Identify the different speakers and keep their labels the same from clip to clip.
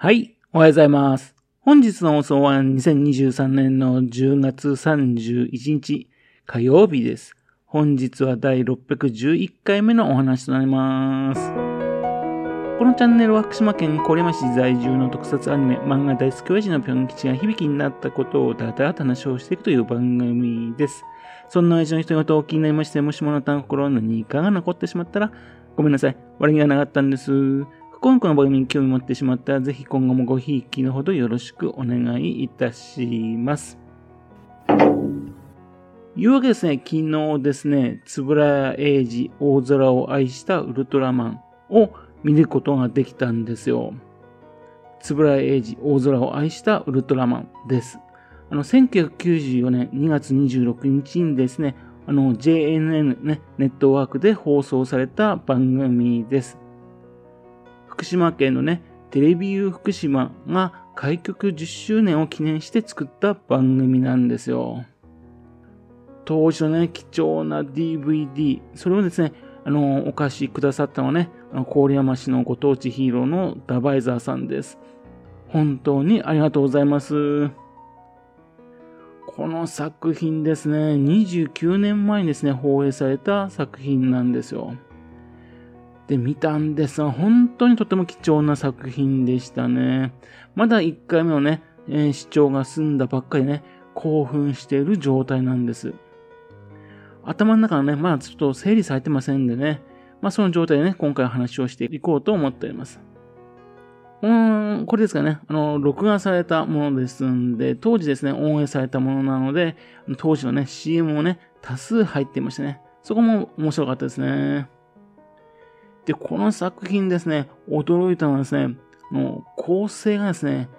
Speaker 1: はい、おはようございます。本日の放送は2023年の10月31日火曜日です。本日は第611回目のお話となります。このチャンネルは福島県郡山市在住の特撮アニメ、漫画大好き親父のぴょん吉が響きになったことをだらだと話をしていくという番組です。そんな親父の人事を気になりまして、もしもあなたの心に何かが残ってしまったら、ごめんなさい。悪気がなかったんです。今回の番組に興味持ってしまったら、ぜひ今後もごひいきのほどよろしくお願いいたします。いうわけですね、昨日ですね、つぶら英二大空を愛したウルトラマンを見ることができたんですよ。つぶら英二大空を愛したウルトラマンです。あの、1994年2月26日にですね、あの、JNN ね、ネットワークで放送された番組です。福島県のね、テレビ U 福島が開局10周年を記念して作った番組なんですよ。当時のね、貴重な DVD、それをですね、あの、お貸しくださったのはね、郡山市のご当地ヒーローのダバイザーさんです。本当にありがとうございます。この作品ですね、29年前にですね、放映された作品なんですよ。で見たんですが、本当にとても貴重な作品でしたね。まだ1回目のね、えー、視聴が済んだばっかりね、興奮している状態なんです。頭の中はね、まだちょっと整理されてませんでね、まあその状態でね、今回話をしていこうと思っております。うーん、これですかね、あの、録画されたものですんで、当時ですね、応援されたものなので、当時のね、CM もね、多数入っていましたね。そこも面白かったですね。で、この作品ですね、驚いたのはですね、もう構成がですね、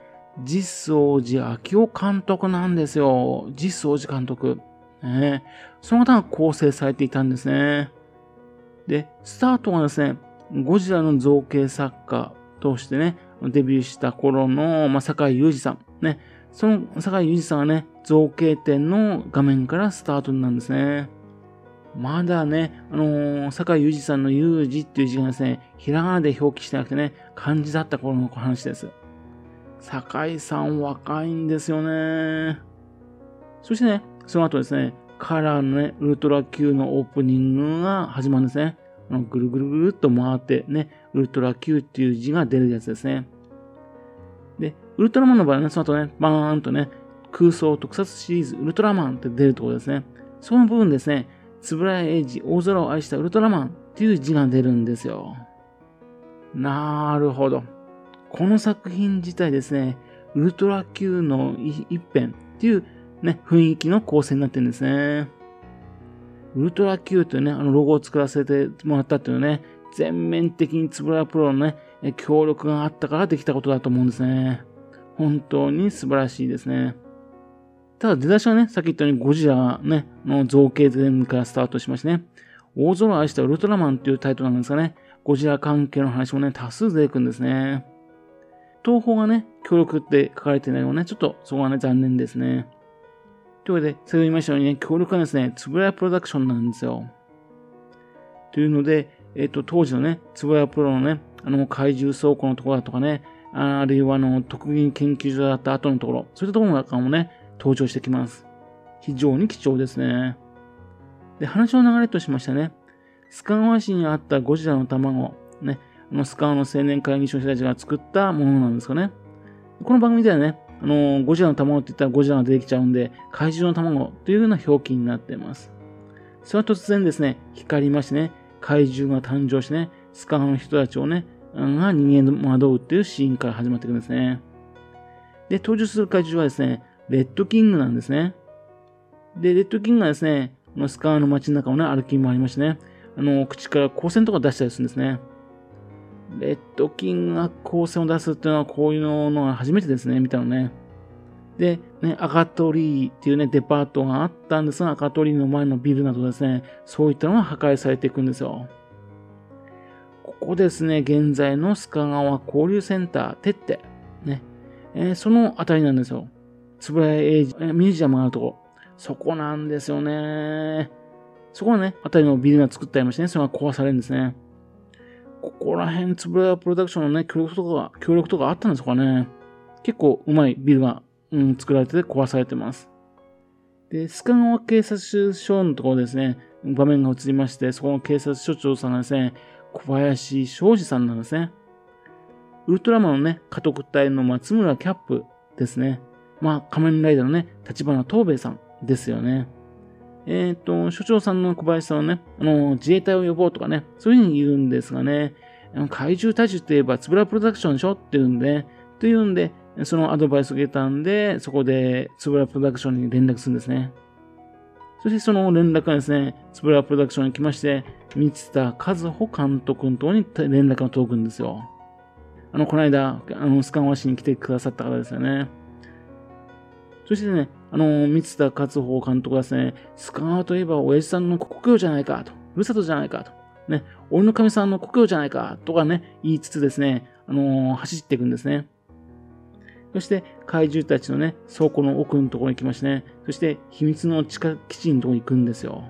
Speaker 1: 実相寺明夫監督なんですよ。実相寺監督。ね、その方が構成されていたんですね。で、スタートがですね、ゴジラの造形作家としてね、デビューした頃の、まあ、坂井裕二さん。ね、その坂井裕二さんはね、造形展の画面からスタートなんですね。まだね、あのー、坂井裕二さんの裕二っていう字がですね、ひらがなで表記してなくてね、漢字だった頃の話です。坂井さん若いんですよね。そしてね、その後ですね、カラーのね、ウルトラ Q のオープニングが始まるんですね。あのぐるぐるぐるっと回ってね、ウルトラ Q っていう字が出るやつですね。で、ウルトラマンの場合はね、その後ね、バーンとね、空想特撮シリーズウルトラマンって出るところですね。その部分ですね、つぶらや英二、大空を愛したウルトラマンっていう字が出るんですよ。なるほど。この作品自体ですね、ウルトラ Q の一編っていうね、雰囲気の構成になってるんですね。ウルトラ Q というね、あのロゴを作らせてもらったっていうね、全面的につぶらプロのね、協力があったからできたことだと思うんですね。本当に素晴らしいですね。ただ出だしはね、さっき言ったようにゴジラね、の造形前からスタートしましてね、大空を愛したウルトラマンっていうタイトルなんですがね、ゴジラ関係の話もね、多数出てくるんですね。東宝がね、協力って書かれてないのね、ちょっとそこはね、残念ですね。というわけで、先ほど言いましたようにね、協力はですね、つぶやプロダクションなんですよ。というので、えっ、と、当時のね、つぶやプロのね、あの、怪獣倉庫のところだとかね、あるいはあの、特技研究所だった後のところ、そういったところなんかもね、登場してきます。非常に貴重ですね。で、話の流れとしましてね、スカワ市にあったゴジラの卵、ね、あのスカワの青年会議所の人たちが作ったものなんですかね。この番組ではね、あの、ゴジラの卵って言ったらゴジラが出てきちゃうんで、怪獣の卵というような表記になっています。それは突然ですね、光りましてね、怪獣が誕生してね、スカワの人たちをね、が人間惑うっていうシーンから始まっていくんですね。で、登場する怪獣はですね、レッドキングなんですね。で、レッドキングがですね、このスカーの街の中をね、歩き回りましてね、あの、口から光線とか出したりするんですね。レッドキングが光線を出すっていうのはこういうのが初めてですね、見たのね。で、ね、赤鳥っていうね、デパートがあったんですが、赤鳥の前のビルなどですね、そういったのが破壊されていくんですよ。ここですね、現在の須賀川交流センター、てって、ね、えー、そのあたりなんですよ。つぶらやミュージアムがあるとこ。そこなんですよね。そこはね、あたりのビルが作ってありましてね、それが壊されるんですね。ここら辺、つぶらやプロダクションのね、協力とか、協力とかあったんですかね。結構うまいビルが、うん、作られてて壊されてます。で、スカ川警察署のところですね、画面が映りまして、そこの警察署長さんがですね、小林昌司さんなんですね。ウルトラマンのね、家督隊の松村キャップですね。まあ、仮面ライダーのね、立花東兵衛さんですよね。えっ、ー、と、所長さんの小林さんはね、あの、自衛隊を呼ぼうとかね、そういうふうに言うんですがね、怪獣大樹って言えば、つぶらプロダクションでしょって言うんで、というんで、そのアドバイスを受けたんで、そこで、つぶらプロダクションに連絡するんですね。そしてその連絡がですね、つぶらプロダクションに来まして、三田和穂監督のところに連絡が届くんですよ。あの、この間、あの、スカンワ市に来てくださった方ですよね。そしてね、あの、三田勝穂監督がですね、スカーといえば親父さんの故郷じゃないかと、ふるさとじゃないかと、ね、俺の神さんの故郷じゃないかとかね、言いつつですね、あのー、走っていくんですね。そして、怪獣たちのね、倉庫の奥のところに来ましてね、そして、秘密の地下基地のところに行くんですよ。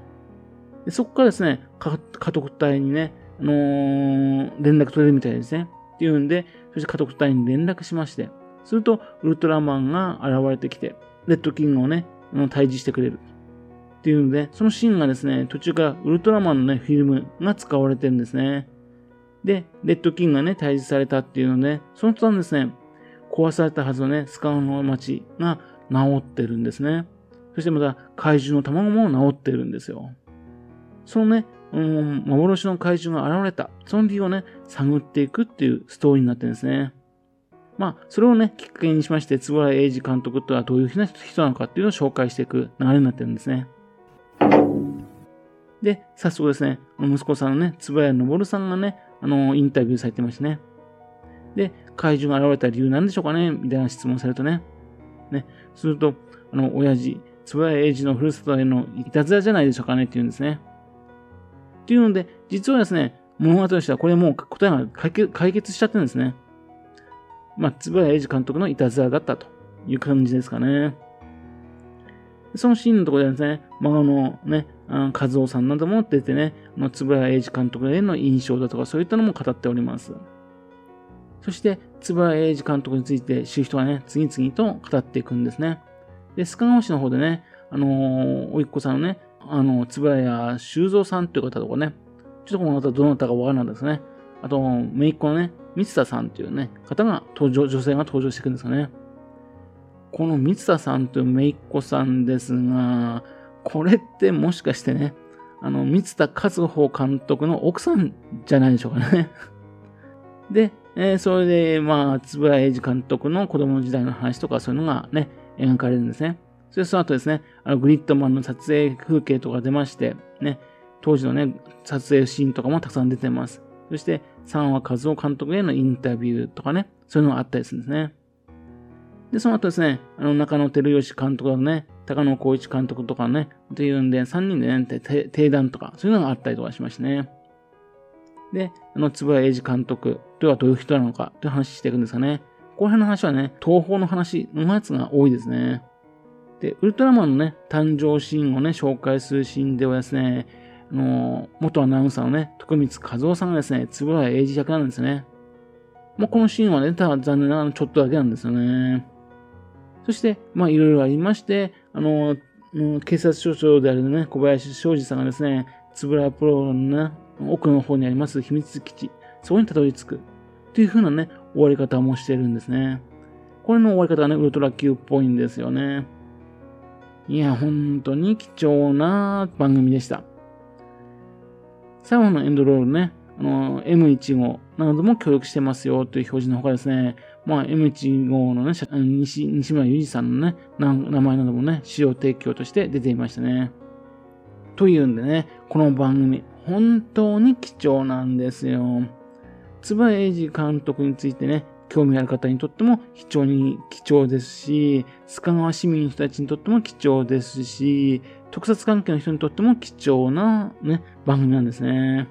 Speaker 1: でそこからですね、家督隊にね、あのー、連絡取れるみたいですね。っていうんで、そして家督隊に連絡しまして、すると、ウルトラマンが現れてきて、レッドキングをね、退治してくれる。っていうので、そのシーンがですね、途中からウルトラマンのね、フィルムが使われてるんですね。で、レッドキングがね、退治されたっていうので、その途端ですね、壊されたはずのね、スカウの街が治ってるんですね。そしてまた怪獣の卵も治ってるんですよ。そのね、うん、幻の怪獣が現れた、その理由をね、探っていくっていうストーリーになってるんですね。まあ、それをね、きっかけにしまして、円谷英二監督とはどういう人なのかっていうのを紹介していく流れになってるんですね。で、早速ですね、息子さんのね、円谷昇さんがね、あの、インタビューされてましてね。で、怪獣が現れた理由なんでしょうかねみたいな質問されるとね。ね、すると、あの、親父、円谷英二のふるさとへのいたずらじゃないでしょうかねって言うんですね。っていうので、実はですね、物語としてはこれもう答えが解決しちゃってるんですね。まあ、円谷英二監督のいたずらだったという感じですかね。そのシーンのところでですね、孫のね、和夫さんなども出てね、円谷英二監督への印象だとかそういったのも語っております。そして、円谷英二監督について知る人がね、次々と語っていくんですね。で、須賀川市の方でね、あのー、おいっ子さんのね、あの、円谷修造さんという方とかね、ちょっとこの方どなたかわからないですね。あと、めいっ子のね、三田さんというね、方が登場、女性が登場してくるんですかね。この三田さんというめいっ子さんですが、これってもしかしてね、あの、三田和穂監督の奥さんじゃないでしょうかね。で、えー、それで、まあ、円谷英二監督の子供時代の話とかそういうのがね、描かれるんですね。そしてその後ですね、あのグリッドマンの撮影風景とか出まして、ね、当時のね、撮影シーンとかもたくさん出てます。そして、三話和夫監督へのインタビューとかね、そういうのがあったりするんですね。で、その後ですね、あの、中野照義監督とかね、高野光一監督とかね、というんで、3人でね、定談とか、そういうのがあったりとかしましてね。で、あの、円谷英二監督とはどういう人なのかという話していくんですかね。この辺の話はね、東方の話のやつが多いですね。で、ウルトラマンのね、誕生シーンをね、紹介するシーンではですね、あの、元アナウンサーのね、徳光和夫さんがですね、円谷英二役なんですね。もうこのシーンはね、ただ残念ながらちょっとだけなんですよね。そして、まあいろいろありまして、あの、警察署長であるね、小林昌司さんがですね、つぶらプロのね、奥の方にあります秘密基地、そこにたどり着く。っていう風なね、終わり方もしてるんですね。これの終わり方がね、ウルトラ Q っぽいんですよね。いや、本当に貴重な番組でした。最後のエンドロールね、あの、M15 なども協力してますよという表示のほかですね、まあ、M15 のね、西西村裕二さんのね、名前などもね、資料提供として出ていましたね。というんでね、この番組、本当に貴重なんですよ。津葉英二監督についてね、興味ある方にとっても非常に貴重ですし、須賀川市民の人たちにとっても貴重ですし、特撮関係の人にとっても貴重なね、番組なんですね。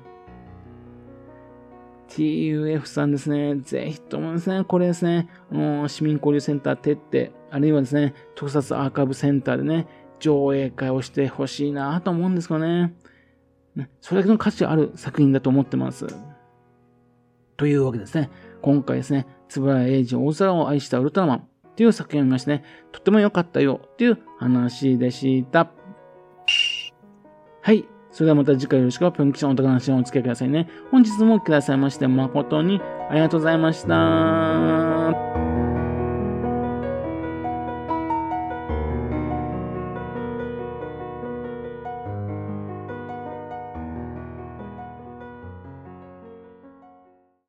Speaker 1: TUF さんですね、ぜひともですね、これですね、あの市民交流センターてって、あるいはですね、特撮アーカイブセンターでね、上映会をしてほしいなと思うんですけど。ねそれだけの価値ある作品だと思ってます。というわけですね。今回ですね、つぶらや英二大空を愛したウルトラマンという作品を見ましてね、とても良かったよっていう話でした。はい。それではまた次回よろしくぴょん吉のお宝話をお付き合いくださいね。本日もくださいまして誠にありがとうございました。